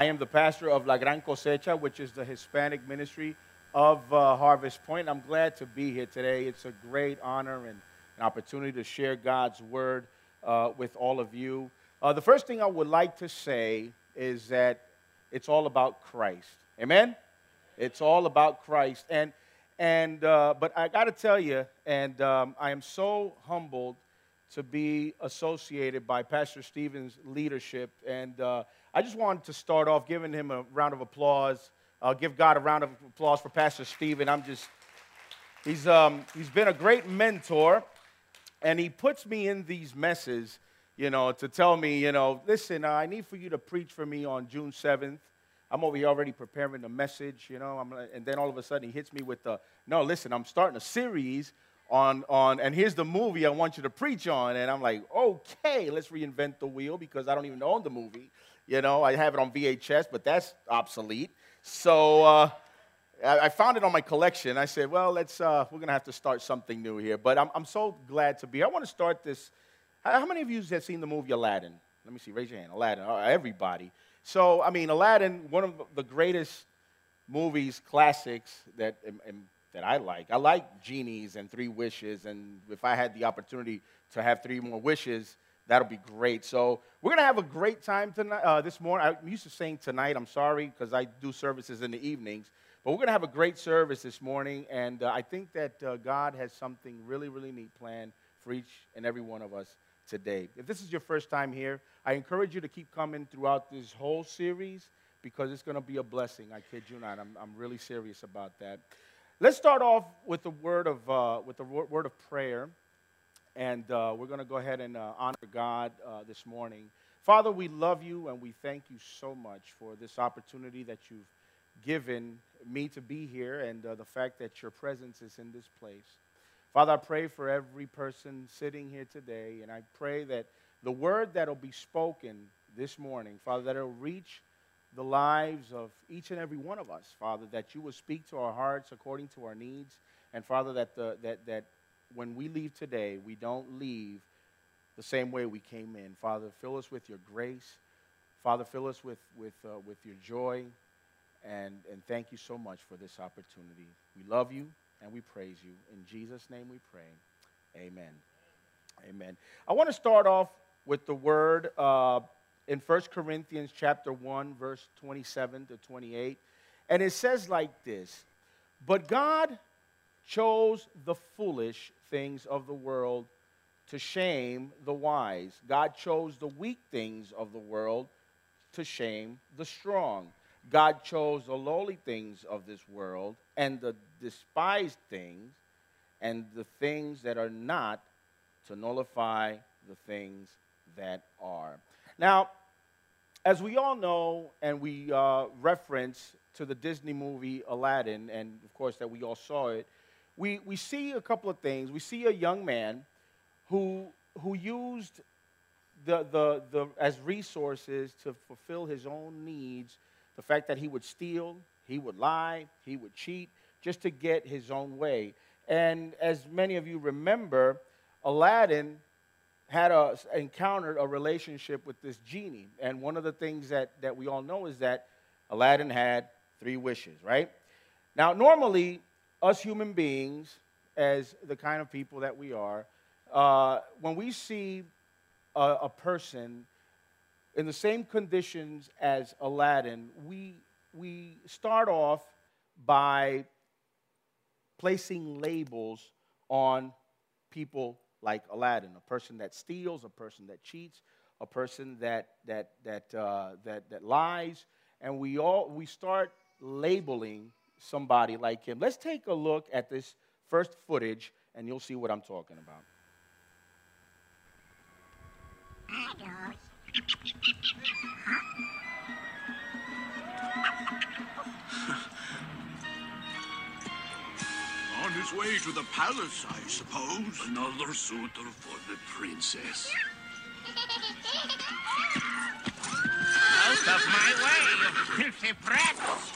I am the pastor of La Gran Cosecha, which is the Hispanic ministry of uh, Harvest Point. I'm glad to be here today. It's a great honor and an opportunity to share God's word uh, with all of you. Uh, the first thing I would like to say is that it's all about Christ. Amen? It's all about Christ. And, and uh, but I got to tell you, and um, I am so humbled to be associated by Pastor Stephen's leadership. And uh, I just wanted to start off giving him a round of applause. Give God a round of applause for Pastor Stephen. I'm just, he's, um, he's been a great mentor, and he puts me in these messes, you know, to tell me, you know, listen, I need for you to preach for me on June 7th. I'm over here already preparing the message, you know, I'm, and then all of a sudden he hits me with the, no, listen, I'm starting a series on, on, and here's the movie I want you to preach on. And I'm like, okay, let's reinvent the wheel because I don't even own the movie. You know, I have it on VHS, but that's obsolete. So uh, I, I, found it on my collection. I said, well, let's, uh, we're going to have to start something new here. But I'm, I'm so glad to be. I want to start this. How many of you have seen the movie Aladdin? Let me see, raise your hand. Aladdin, uh, everybody. So, I mean, Aladdin, one of the greatest movies, classics that that I like. I like genies and three wishes, and if I had the opportunity to have three more wishes, that'll be great. So we're gonna have a great time tonight. Uh, this morning, I'm used to saying tonight. I'm sorry because I do services in the evenings, but we're gonna have a great service this morning, and uh, I think that uh, God has something really, really neat planned for each and every one of us today. If this is your first time here, I encourage you to keep coming throughout this whole series because it's gonna be a blessing. I kid you not. I'm, I'm really serious about that. Let's start off with the word of, uh, with the word of prayer. And uh, we're going to go ahead and uh, honor God uh, this morning. Father, we love you and we thank you so much for this opportunity that you've given me to be here and uh, the fact that your presence is in this place. Father, I pray for every person sitting here today, and I pray that the word that will be spoken this morning, Father, that it'll reach the lives of each and every one of us, Father, that you will speak to our hearts according to our needs. And Father, that, the, that, that when we leave today, we don't leave the same way we came in. Father, fill us with your grace. Father, fill us with, with, uh, with your joy. And, and thank you so much for this opportunity. We love you and we praise you. In Jesus' name we pray. Amen. Amen. I want to start off with the word. Uh, in 1 Corinthians chapter 1 verse 27 to 28 and it says like this but God chose the foolish things of the world to shame the wise God chose the weak things of the world to shame the strong God chose the lowly things of this world and the despised things and the things that are not to nullify the things that are. Now, as we all know, and we uh, reference to the Disney movie Aladdin, and of course that we all saw it, we, we see a couple of things. We see a young man who, who used the, the, the, as resources to fulfill his own needs the fact that he would steal, he would lie, he would cheat, just to get his own way. And as many of you remember, Aladdin had a, encountered a relationship with this genie. And one of the things that, that we all know is that Aladdin had three wishes, right? Now, normally, us human beings, as the kind of people that we are, uh, when we see a, a person in the same conditions as Aladdin, we, we start off by placing labels on people like Aladdin, a person that steals, a person that cheats, a person that, that, that, uh, that, that lies, and we, all, we start labeling somebody like him. Let's take a look at this first footage, and you'll see what I'm talking about. On his way to the palace, I suppose. Another suitor for the princess. Out of my way, you filthy brats!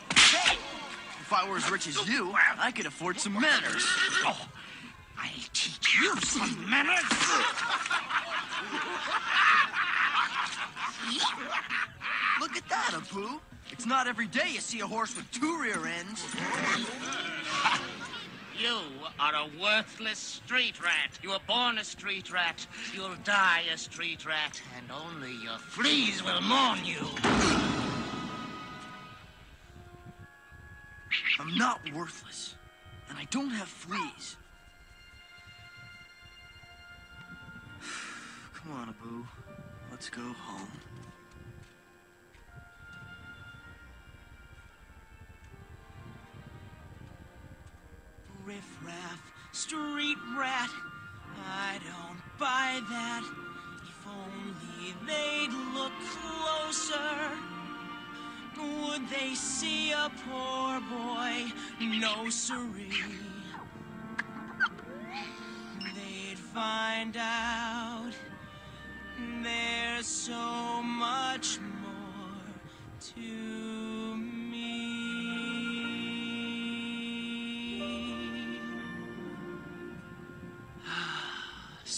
If I were as rich as you, I could afford some manners. Oh, I'll teach you some manners! Look at that, Abu. It's not every day you see a horse with two rear ends. You are a worthless street rat. You were born a street rat. You'll die a street rat. And only your fleas will mourn you. I'm not worthless. And I don't have fleas. Come on, Abu. Let's go home. Riff-raff, street rat. I don't buy that. If only they'd look closer. Would they see a poor boy? No siree. They'd find out there's so much more to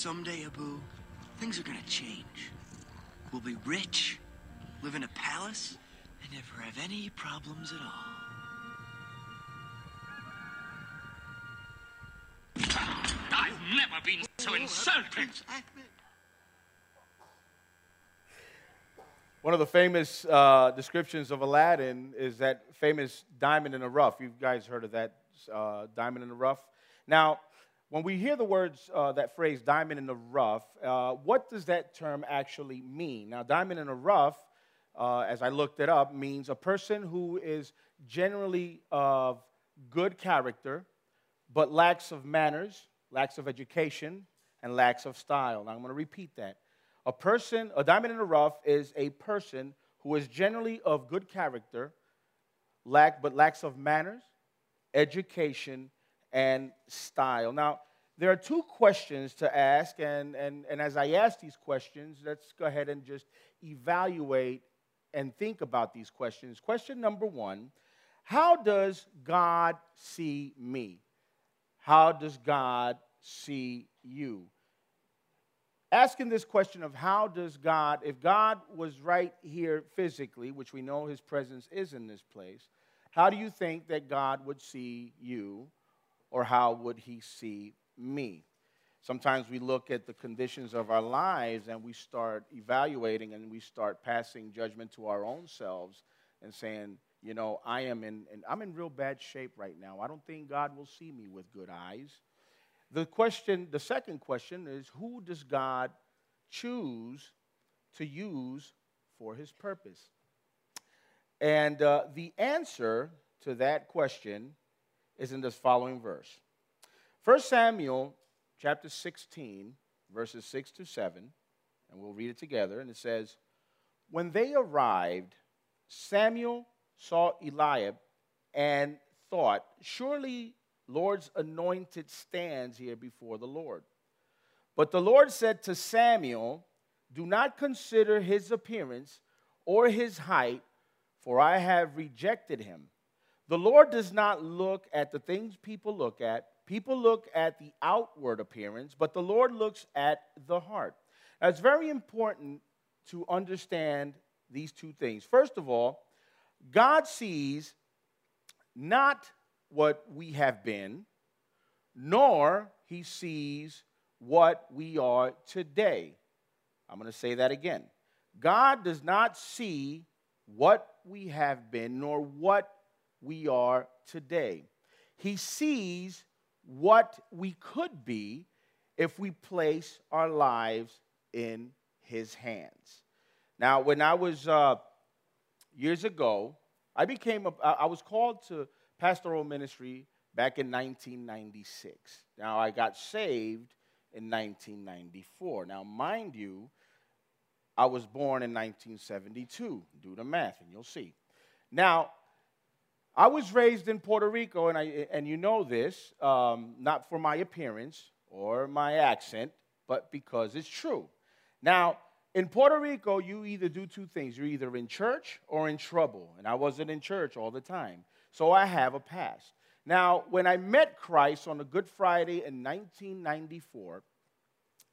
Someday, Abu, things are gonna change. We'll be rich, live in a palace, and never have any problems at all. I've never been so insulted. One of the famous uh, descriptions of Aladdin is that famous diamond in the rough. You guys heard of that uh, diamond in the rough? Now, when we hear the words, uh, that phrase, diamond in the rough, uh, what does that term actually mean? Now, diamond in the rough, uh, as I looked it up, means a person who is generally of good character, but lacks of manners, lacks of education, and lacks of style. Now, I'm going to repeat that. A person, a diamond in the rough, is a person who is generally of good character, lack, but lacks of manners, education, and style. Now, there are two questions to ask, and, and, and as I ask these questions, let's go ahead and just evaluate and think about these questions. Question number one How does God see me? How does God see you? asking this question of how does God, if God was right here physically, which we know his presence is in this place, how do you think that God would see you or how would he see me? Sometimes we look at the conditions of our lives and we start evaluating and we start passing judgment to our own selves and saying, you know, I am in, in I'm in real bad shape right now. I don't think God will see me with good eyes. The question, the second question is who does God choose to use for his purpose? And uh, the answer to that question is in this following verse 1 Samuel chapter 16, verses 6 to 7, and we'll read it together. And it says, When they arrived, Samuel saw Eliab and thought, Surely Lord's anointed stands here before the Lord. But the Lord said to Samuel, Do not consider his appearance or his height, for I have rejected him. The Lord does not look at the things people look at. People look at the outward appearance, but the Lord looks at the heart. Now, it's very important to understand these two things. First of all, God sees not what we have been, nor he sees what we are today. I'm going to say that again. God does not see what we have been, nor what we are today. He sees what we could be if we place our lives in His hands. Now, when I was uh, years ago, I became a, I was called to pastoral ministry back in 1996. Now, I got saved in 1994. Now, mind you, I was born in 1972. Do the math, and you'll see. Now, I was raised in Puerto Rico, and, I, and you know this, um, not for my appearance or my accent, but because it's true. Now, in Puerto Rico, you either do two things. You're either in church or in trouble. And I wasn't in church all the time. So I have a past. Now, when I met Christ on a Good Friday in 1994,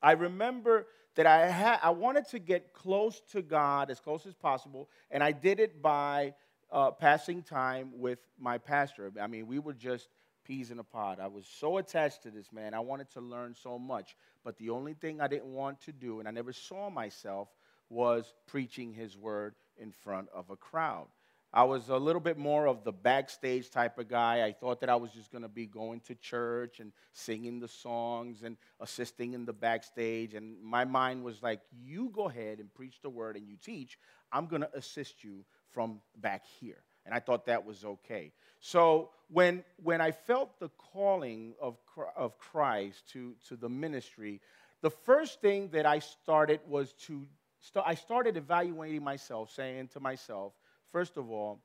I remember that I had, I wanted to get close to God as close as possible, and I did it by uh, passing time with my pastor. I mean, we were just peas in a pod. I was so attached to this man. I wanted to learn so much, but the only thing I didn't want to do, and I never saw myself, was preaching his word in front of a crowd. I was a little bit more of the backstage type of guy. I thought that I was just going to be going to church and singing the songs and assisting in the backstage. And my mind was like, you go ahead and preach the word and you teach. I'm going to assist you from back here. And I thought that was okay. So when, when I felt the calling of, of Christ to, to the ministry, the first thing that I started was to, st- I started evaluating myself, saying to myself, First of all,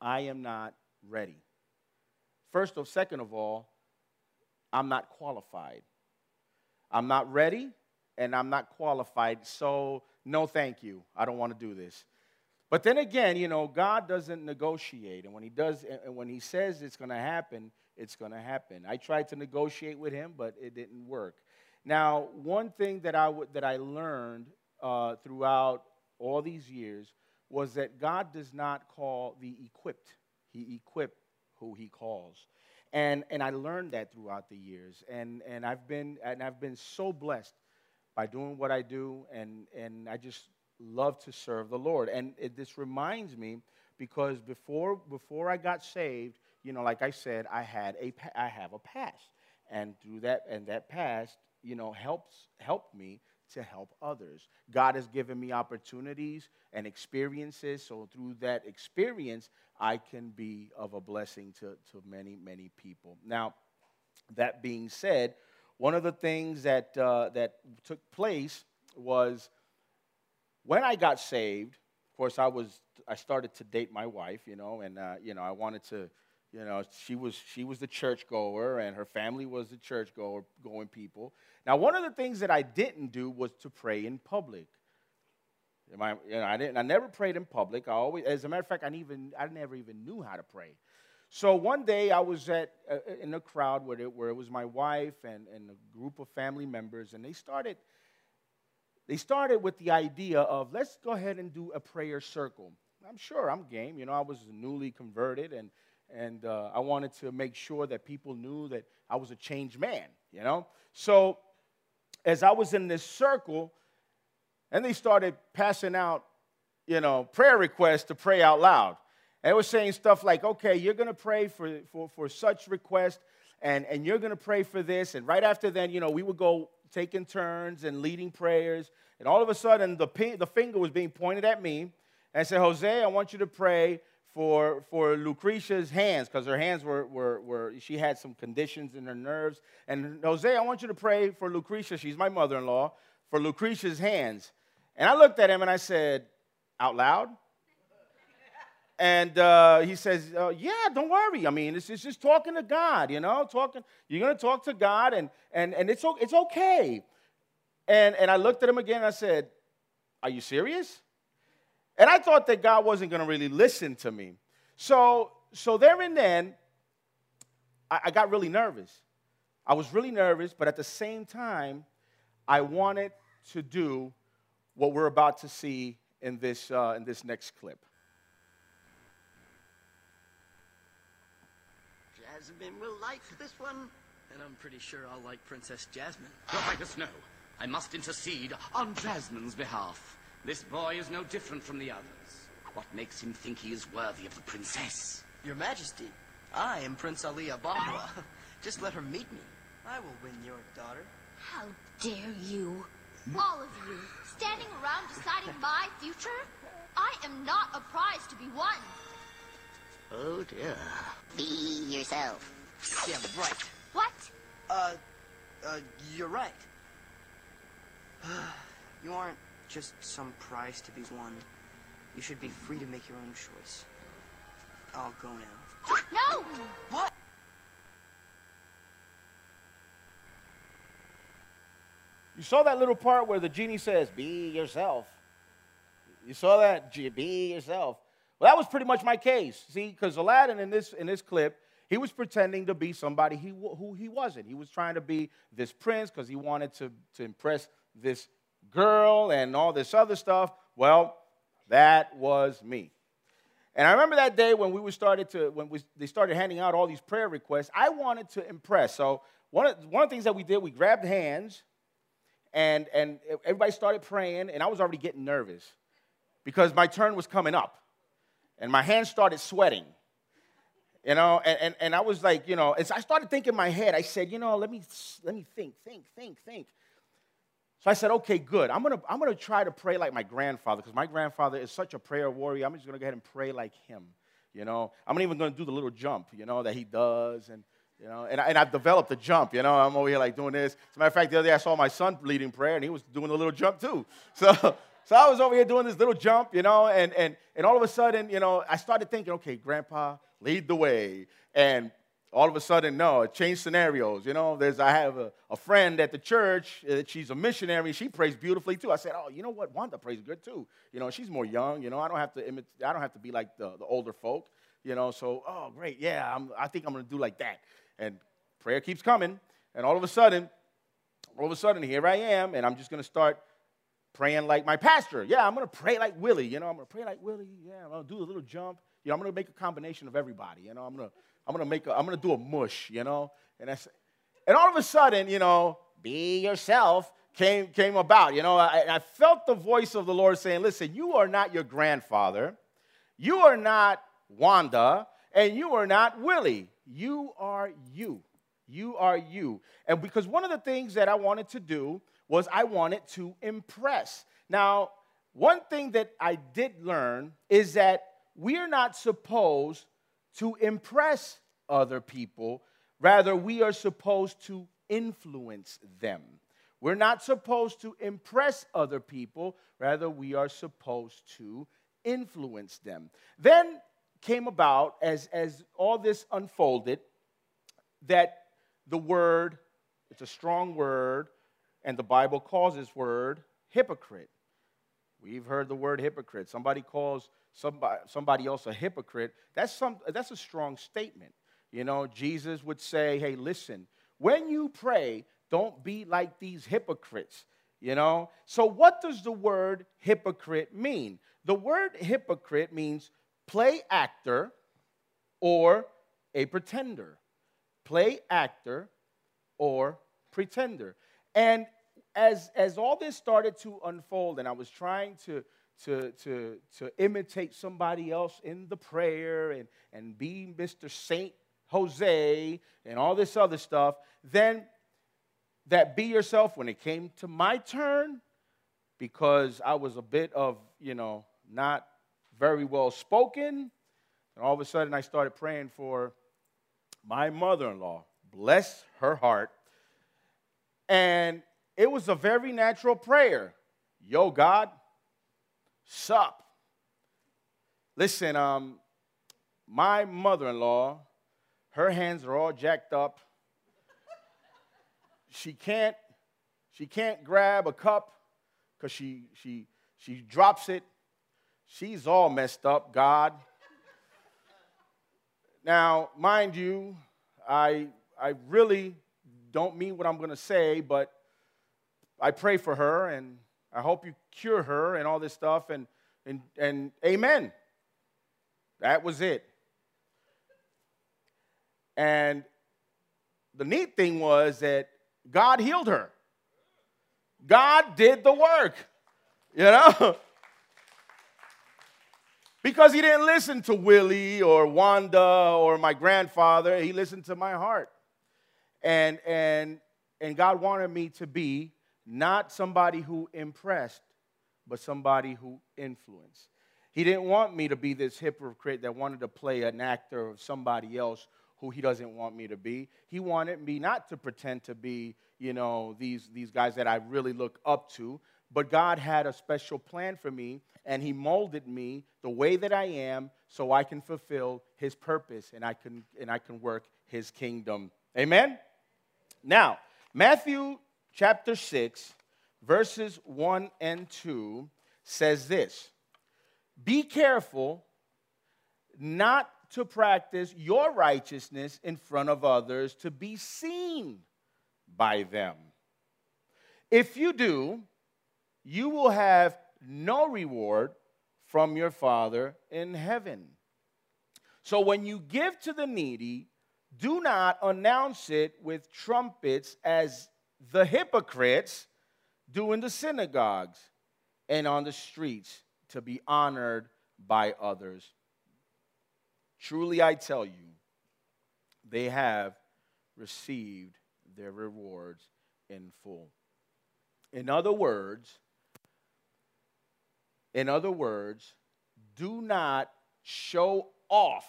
I am not ready. First of second of all, I'm not qualified. I'm not ready and I'm not qualified. So no thank you. I don't want to do this. But then again, you know, God doesn't negotiate. And when he does and when he says it's going to happen, it's going to happen. I tried to negotiate with him, but it didn't work. Now, one thing that I, w- that I learned uh, throughout all these years was that God does not call the equipped, He equipped who He calls. And, and I learned that throughout the years. And, and, I've been, and I've been so blessed by doing what I do, and, and I just love to serve the Lord. And it, this reminds me because before, before I got saved, you know, like I said, I, had a, I have a past. And through that, and that past, you know, helps, helped me to help others. God has given me opportunities and experiences, so through that experience, I can be of a blessing to, to many, many people. Now, that being said, one of the things that, uh, that took place was when I got saved, of course, I was I started to date my wife, you know, and uh, you know I wanted to you know, she was, she was the church goer, and her family was the church goer, going people. Now, one of the things that I didn't do was to pray in public. I, you know, I, didn't, I never prayed in public. I always, as a matter of fact, I, even, I never even knew how to pray. So one day I was at, uh, in a crowd where it, where it was my wife and, and a group of family members, and they started, they started with the idea of let's go ahead and do a prayer circle. I'm sure I'm game. You know, I was newly converted, and and uh, I wanted to make sure that people knew that I was a changed man, you know? So as I was in this circle, and they started passing out, you know, prayer requests to pray out loud. And they were saying stuff like, okay, you're going to pray for, for, for such request, and, and you're going to pray for this. And right after then, you know, we would go taking turns and leading prayers. And all of a sudden, the, the finger was being pointed at me and said, Jose, I want you to pray for, for Lucretia's hands because her hands were, were, were, she had some conditions in her nerves. And Jose, I want you to pray for Lucretia, she's my mother in law, for Lucretia's hands. And I looked at him and I said, out loud? And uh, he says, uh, Yeah, don't worry. I mean, it's, it's just talking to God, you know, talking. You're going to talk to God, and, and, and it's, it's okay. And, and I looked at him again and I said, Are you serious? And I thought that God wasn't going to really listen to me. So, so there and then, I, I got really nervous. I was really nervous, but at the same time, I wanted to do what we're about to see in this, uh, in this next clip. Jasmine will like this one. And I'm pretty sure I'll like Princess Jasmine. Your Highness, no. I must intercede on Jasmine's behalf. This boy is no different from the others. What makes him think he is worthy of the princess? Your Majesty, I am Prince Ali Ababwa. Just let her meet me. I will win your daughter. How dare you? All of you, standing around deciding my future? I am not a prize to be won. Oh dear. Be yourself. Yeah, right. What? Uh, uh, you're right. you aren't just some prize to be won. You should be free to make your own choice. I'll go now. No! What? You saw that little part where the genie says, Be yourself. You saw that? Be yourself. Well, that was pretty much my case. See, because Aladdin in this, in this clip, he was pretending to be somebody he, who he wasn't. He was trying to be this prince because he wanted to, to impress this girl and all this other stuff. Well, that was me. And I remember that day when we were started to when we, they started handing out all these prayer requests. I wanted to impress. So one of, one of the things that we did, we grabbed hands, and and everybody started praying, and I was already getting nervous because my turn was coming up, and my hands started sweating. You know, and, and, and I was like, you know, as I started thinking in my head, I said, you know, let me let me think, think, think, think. So I said, okay, good. I'm gonna, I'm gonna try to pray like my grandfather, because my grandfather is such a prayer warrior. I'm just gonna go ahead and pray like him. You know, I'm even gonna do the little jump, you know, that he does. And, you know, and, and I've developed a jump, you know, I'm over here like doing this. As a matter of fact, the other day I saw my son leading prayer, and he was doing a little jump too. So, so I was over here doing this little jump, you know, and, and, and all of a sudden, you know, I started thinking, okay, grandpa, lead the way. And all of a sudden, no, it changed scenarios. You know, there's I have a, a friend at the church. Uh, she's a missionary. She prays beautifully too. I said, oh, you know what? Wanda prays good too. You know, she's more young. You know, I don't have to imit- I don't have to be like the, the older folk. You know, so oh great, yeah, I'm, I think I'm gonna do like that. And prayer keeps coming, and all of a sudden, all of a sudden, here I am, and I'm just gonna start praying like my pastor. Yeah, I'm gonna pray like Willie. You know, I'm gonna pray like Willie. Yeah, I'm gonna do a little jump. You know, I'm gonna make a combination of everybody. You know, I'm gonna I'm gonna make a, I'm gonna do a mush, you know? And that's and all of a sudden, you know, be yourself came came about. You know, I, I felt the voice of the Lord saying, listen, you are not your grandfather, you are not Wanda, and you are not Willie. You are you. You are you. And because one of the things that I wanted to do was I wanted to impress. Now, one thing that I did learn is that we are not supposed to impress other people. Rather, we are supposed to influence them. We're not supposed to impress other people. Rather, we are supposed to influence them. Then came about, as, as all this unfolded, that the word, it's a strong word, and the Bible calls this word hypocrite. We've heard the word hypocrite. Somebody calls somebody, somebody else a hypocrite. That's, some, that's a strong statement. You know, Jesus would say, hey, listen, when you pray, don't be like these hypocrites. You know? So, what does the word hypocrite mean? The word hypocrite means play actor or a pretender. Play actor or pretender. And as, as all this started to unfold, and I was trying to, to, to, to imitate somebody else in the prayer and, and be Mr. Saint Jose and all this other stuff, then that be yourself when it came to my turn, because I was a bit of, you know, not very well spoken. And all of a sudden I started praying for my mother in law. Bless her heart. And it was a very natural prayer. Yo, God, sup. Listen, um, my mother in law, her hands are all jacked up. She can't, she can't grab a cup because she, she, she drops it. She's all messed up, God. Now, mind you, I, I really don't mean what I'm going to say, but I pray for her and I hope you cure her and all this stuff and and and amen. That was it. And the neat thing was that God healed her. God did the work. You know? because he didn't listen to Willie or Wanda or my grandfather, he listened to my heart. And and and God wanted me to be not somebody who impressed, but somebody who influenced. He didn't want me to be this hypocrite that wanted to play an actor of somebody else who he doesn't want me to be. He wanted me not to pretend to be, you know, these, these guys that I really look up to, but God had a special plan for me, and He molded me the way that I am so I can fulfill His purpose and I can, and I can work His kingdom. Amen? Now, Matthew chapter 6, verses 1 and 2 says this Be careful not to practice your righteousness in front of others to be seen by them. If you do, you will have no reward from your Father in heaven. So when you give to the needy, do not announce it with trumpets as the hypocrites do in the synagogues and on the streets to be honored by others. Truly, I tell you, they have received their rewards in full. In other words, in other words, do not show off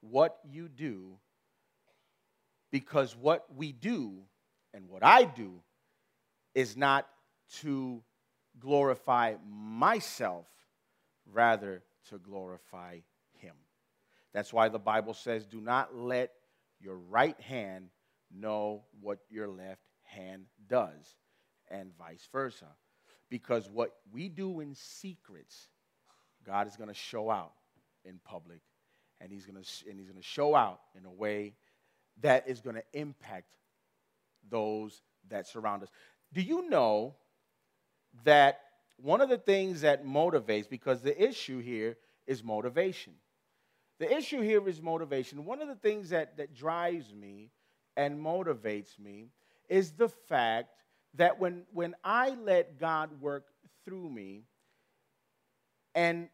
what you do because what we do and what I do is not to glorify myself, rather to glorify Him. That's why the Bible says, do not let your right hand know what your left hand does, and vice versa. Because what we do in secrets, God is going to show out in public, and He's going to and He's going to show out in a way that is going to impact those that surround us. Do you know that one of the things that motivates, because the issue here is motivation. The issue here is motivation. One of the things that, that drives me and motivates me is the fact that when, when I let God work through me, and,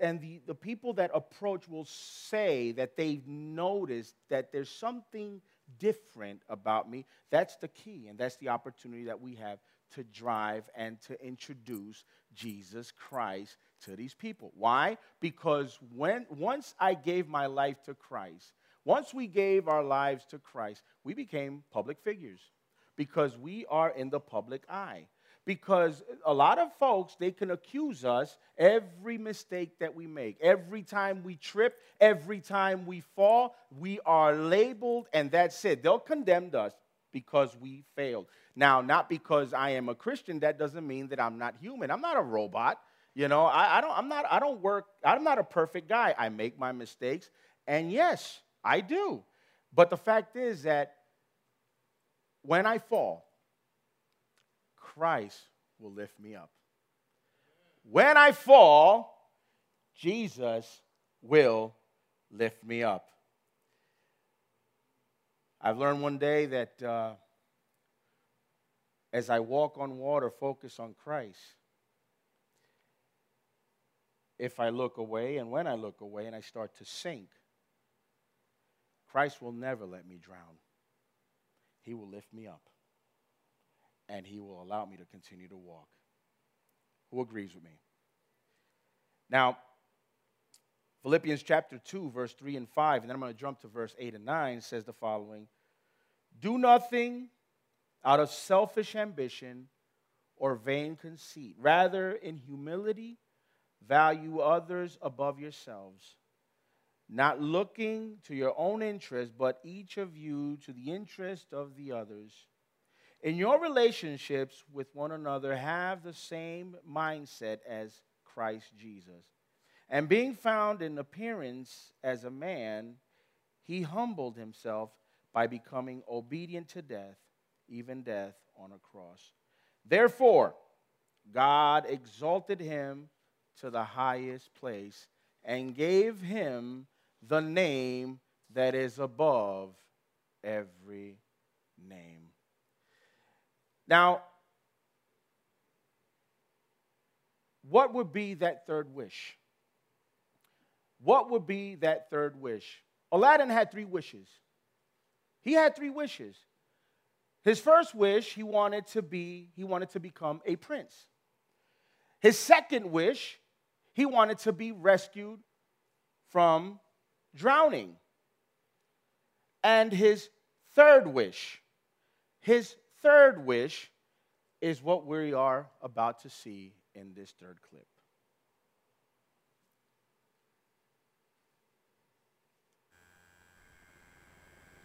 and the, the people that approach will say that they've noticed that there's something different about me, that's the key, and that's the opportunity that we have to drive and to introduce Jesus Christ to these people. Why? Because when once I gave my life to Christ, once we gave our lives to Christ, we became public figures because we are in the public eye. Because a lot of folks, they can accuse us every mistake that we make. Every time we trip, every time we fall, we are labeled, and that's it. They'll condemn us because we failed. Now, not because I am a Christian, that doesn't mean that I'm not human. I'm not a robot. You know, I, I, don't, I'm not, I don't work, I'm not a perfect guy. I make my mistakes. And yes, I do. But the fact is that when I fall, Christ will lift me up. When I fall, Jesus will lift me up. I've learned one day that uh, as I walk on water, focus on Christ. If I look away, and when I look away and I start to sink, Christ will never let me drown. He will lift me up, and He will allow me to continue to walk. Who agrees with me? Now, Philippians chapter 2, verse 3 and 5, and then I'm going to jump to verse 8 and 9, says the following Do nothing out of selfish ambition or vain conceit. Rather, in humility, value others above yourselves, not looking to your own interest, but each of you to the interest of the others. In your relationships with one another, have the same mindset as Christ Jesus and being found in appearance as a man, he humbled himself by becoming obedient to death, even death on a cross. Therefore, God exalted him to the highest place and gave him the name that is above every name. Now, what would be that third wish? what would be that third wish? Aladdin had three wishes. He had three wishes. His first wish, he wanted to be, he wanted to become a prince. His second wish, he wanted to be rescued from drowning. And his third wish, his third wish is what we are about to see in this third clip.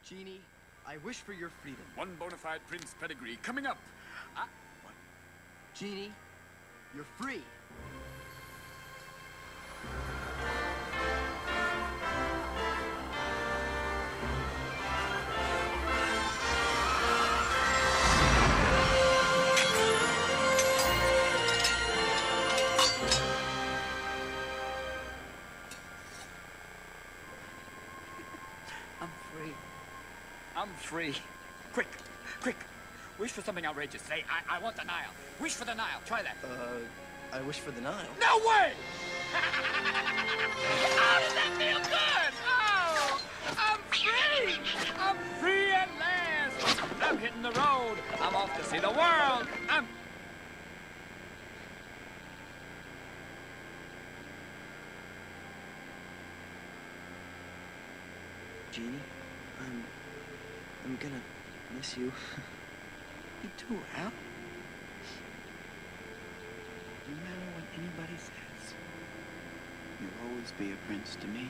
Genie, I wish for your freedom. One bona fide prince pedigree coming up. Ah, Genie, you're free. Free. Quick, quick. Wish for something outrageous. Say, I, I want the Nile. Wish for the Nile. Try that. Uh, I wish for the Nile. No way! oh, does that feel good? Oh, I'm free! I'm free at last! I'm hitting the road. I'm off to see the world. I'm... Genie, I'm... I'm gonna miss you. you too, Al. No matter what anybody says, you'll always be a prince to me.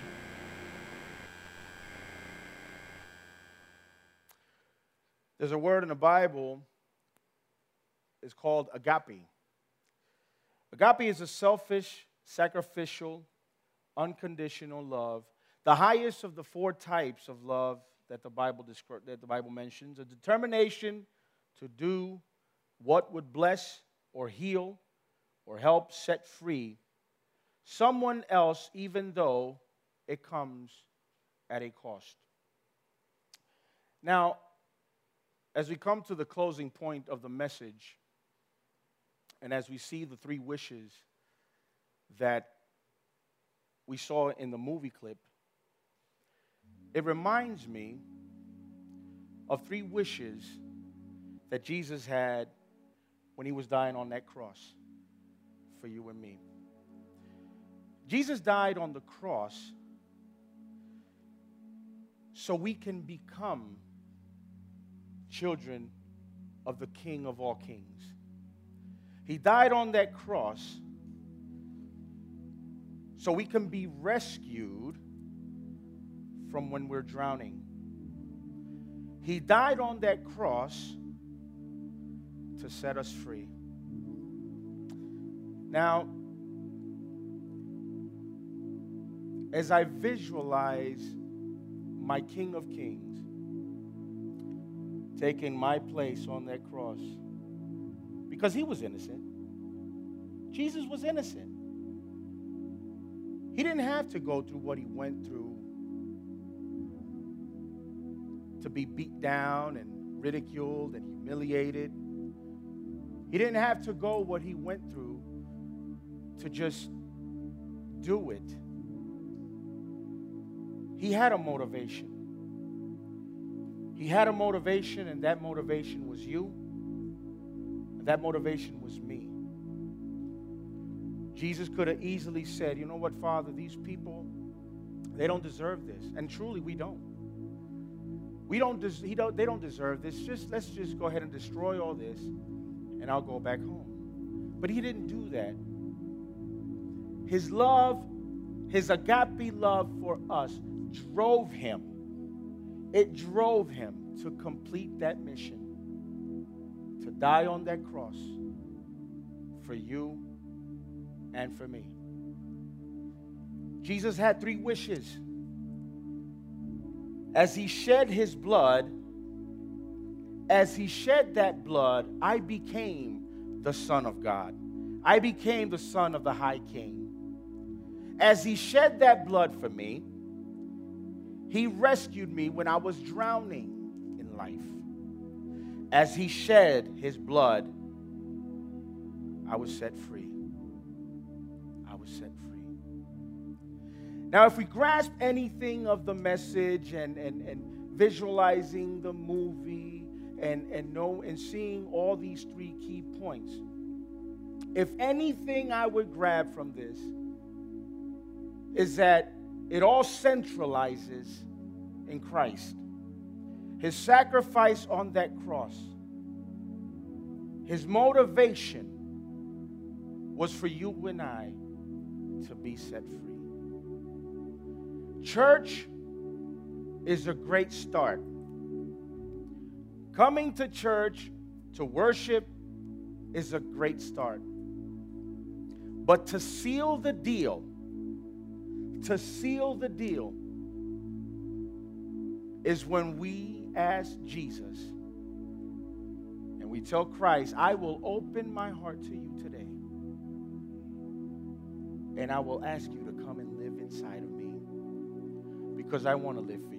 There's a word in the Bible, it's called agape. Agape is a selfish, sacrificial, unconditional love, the highest of the four types of love that the Bible, descri- that the Bible mentions, a determination to do what would bless or heal or help set free someone else, even though it comes at a cost. Now, as we come to the closing point of the message, and as we see the three wishes that we saw in the movie clip, it reminds me of three wishes that Jesus had when he was dying on that cross for you and me. Jesus died on the cross so we can become children of the King of all kings. He died on that cross so we can be rescued from when we're drowning. He died on that cross to set us free. Now, as I visualize my King of Kings taking my place on that cross, because he was innocent, Jesus was innocent. He didn't have to go through what he went through to be beat down and ridiculed and humiliated. He didn't have to go what he went through to just do it. He had a motivation. He had a motivation, and that motivation was you, and that motivation was me. Jesus could have easily said, You know what, Father, these people, they don't deserve this. And truly, we don't. We don't, des- he don't, they don't deserve this. Just let's just go ahead and destroy all this, and I'll go back home. But he didn't do that. His love, his agape love for us, drove him. It drove him to complete that mission, to die on that cross for you and for me. Jesus had three wishes. As he shed his blood, as he shed that blood, I became the Son of God. I became the Son of the High King. As he shed that blood for me, he rescued me when I was drowning in life. As he shed his blood, I was set free. I was set. Now, if we grasp anything of the message and, and, and visualizing the movie and, and, know, and seeing all these three key points, if anything I would grab from this is that it all centralizes in Christ. His sacrifice on that cross, his motivation was for you and I to be set free. Church is a great start. Coming to church to worship is a great start. But to seal the deal, to seal the deal is when we ask Jesus and we tell Christ, I will open my heart to you today. And I will ask you to come and live inside of because I want to live for you.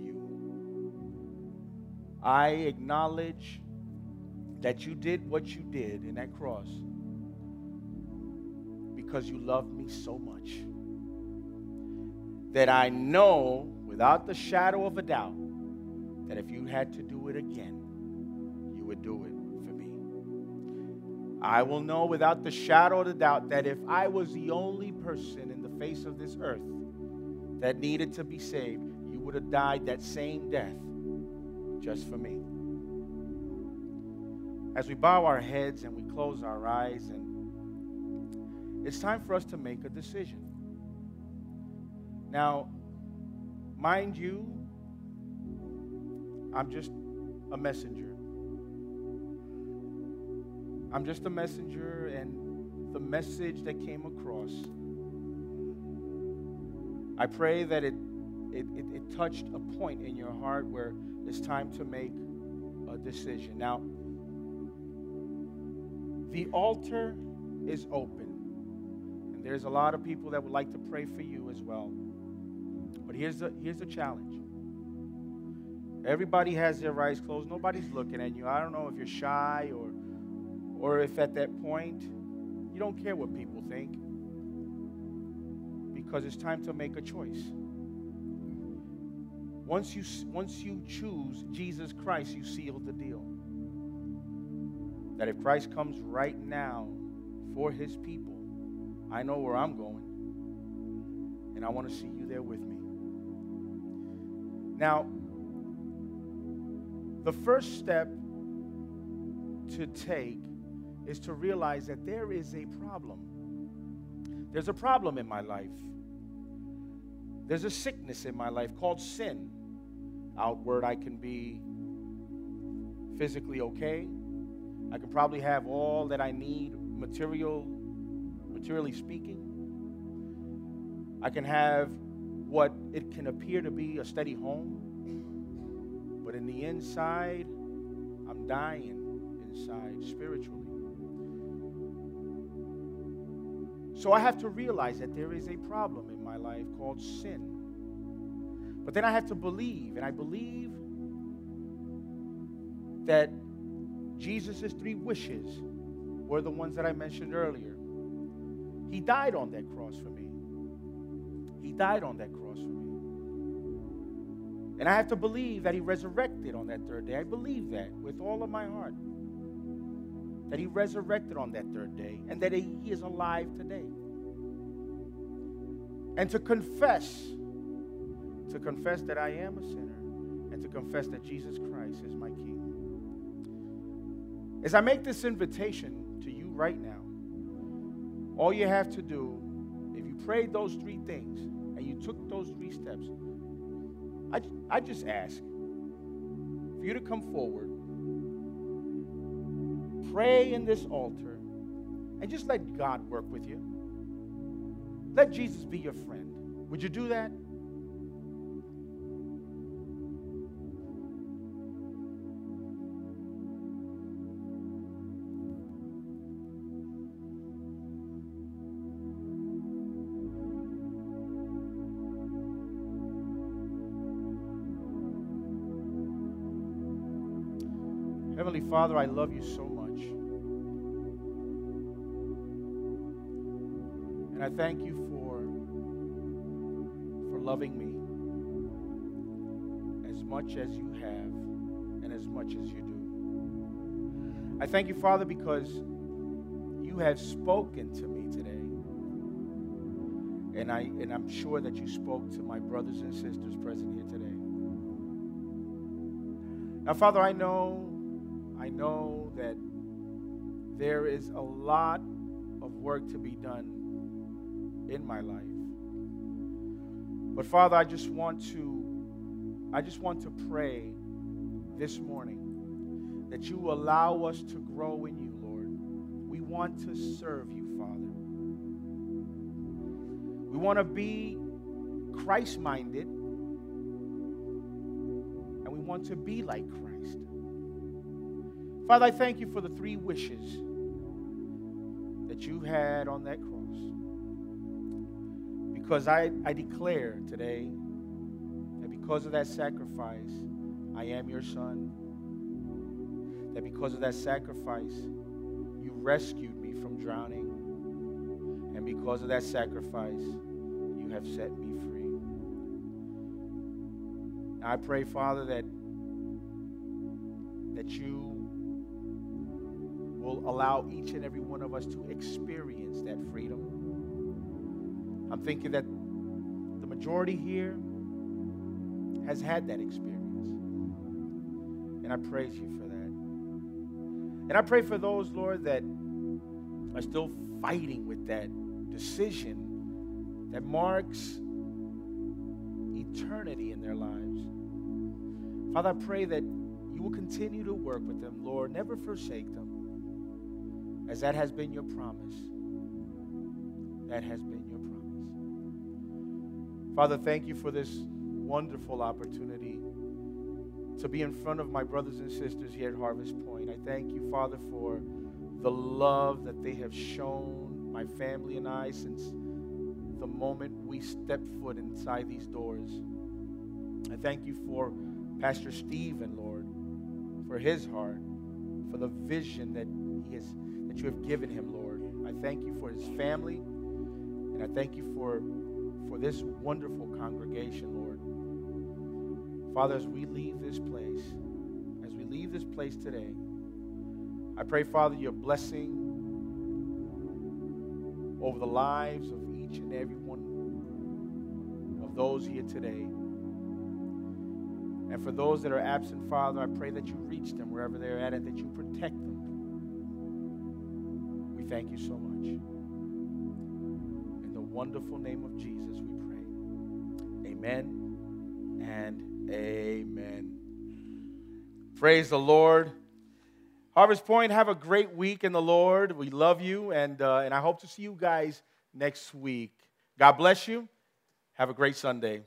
I acknowledge that you did what you did in that cross because you loved me so much that I know without the shadow of a doubt that if you had to do it again, you would do it for me. I will know without the shadow of a doubt that if I was the only person in the face of this earth that needed to be saved, you would have died that same death just for me. As we bow our heads and we close our eyes, and it's time for us to make a decision. Now, mind you, I'm just a messenger. I'm just a messenger, and the message that came across, I pray that it, it, it, it touched a point in your heart where it's time to make a decision. Now, the altar is open, and there's a lot of people that would like to pray for you as well. But here's the, here's the challenge. Everybody has their eyes closed. Nobody's looking at you. I don't know if you're shy or, or if at that point you don't care what people think because it's time to make a choice. Once you, once you choose Jesus Christ, you seal the deal. That if Christ comes right now for his people, I know where I'm going, and I want to see you there with me. Now, the first step to take is to realize that there is a problem. There's a problem in my life. There's a sickness in my life called sin. Outward, I can be physically okay. I can probably have all that I need, material, materially speaking. I can have what it can appear to be a steady home. But in the inside, I'm dying inside spiritually. So I have to realize that there is a problem in my life called sin. But then I have to believe, and I believe that Jesus' three wishes were the ones that I mentioned earlier. He died on that cross for me. He died on that cross for me. And I have to believe that he resurrected on that third day. I believe that with all of my heart. That he resurrected on that third day and that he is alive today. And to confess, to confess that I am a sinner and to confess that Jesus Christ is my King. As I make this invitation to you right now, all you have to do, if you prayed those three things and you took those three steps, I, I just ask for you to come forward, pray in this altar, and just let God work with you. Let Jesus be your friend. Would you do that? Father, I love you so much. And I thank you for, for loving me as much as you have and as much as you do. I thank you, Father, because you have spoken to me today. And, I, and I'm sure that you spoke to my brothers and sisters present here today. Now, Father, I know I know that there is a lot of work to be done in my life. But Father, I just want to I just want to pray this morning that you allow us to grow in you, Lord. We want to serve you, Father. We want to be Christ-minded and we want to be like Christ. Father, I thank you for the three wishes that you had on that cross. Because I, I declare today that because of that sacrifice, I am your son that because of that sacrifice, you rescued me from drowning. And because of that sacrifice, you have set me free. I pray, Father, that, that you will allow each and every one of us to experience that freedom. I'm thinking that the majority here has had that experience. And I praise you for that. And I pray for those, Lord, that are still fighting with that decision that marks eternity in their lives. Father, I pray that you will continue to work with them, Lord. Never forsake them, as that has been your promise. That has been your promise. Father, thank you for this wonderful opportunity to be in front of my brothers and sisters here at Harvest Point. I thank you, Father, for the love that they have shown my family and I since the moment we stepped foot inside these doors. I thank you for Pastor Stephen, Lord, for his heart, for the vision that he has that you have given him, Lord. I thank you for his family, and I thank you for for this wonderful congregation, Lord. Father, as we leave this place, as we leave this place today, I pray, Father, your blessing over the lives of each and every one of those here today. And for those that are absent, Father, I pray that you reach them wherever they're at and that you protect them. Thank you so much. In the wonderful name of Jesus, we pray. Amen and amen. Praise the Lord. Harvest Point, have a great week in the Lord. We love you, and, uh, and I hope to see you guys next week. God bless you. Have a great Sunday.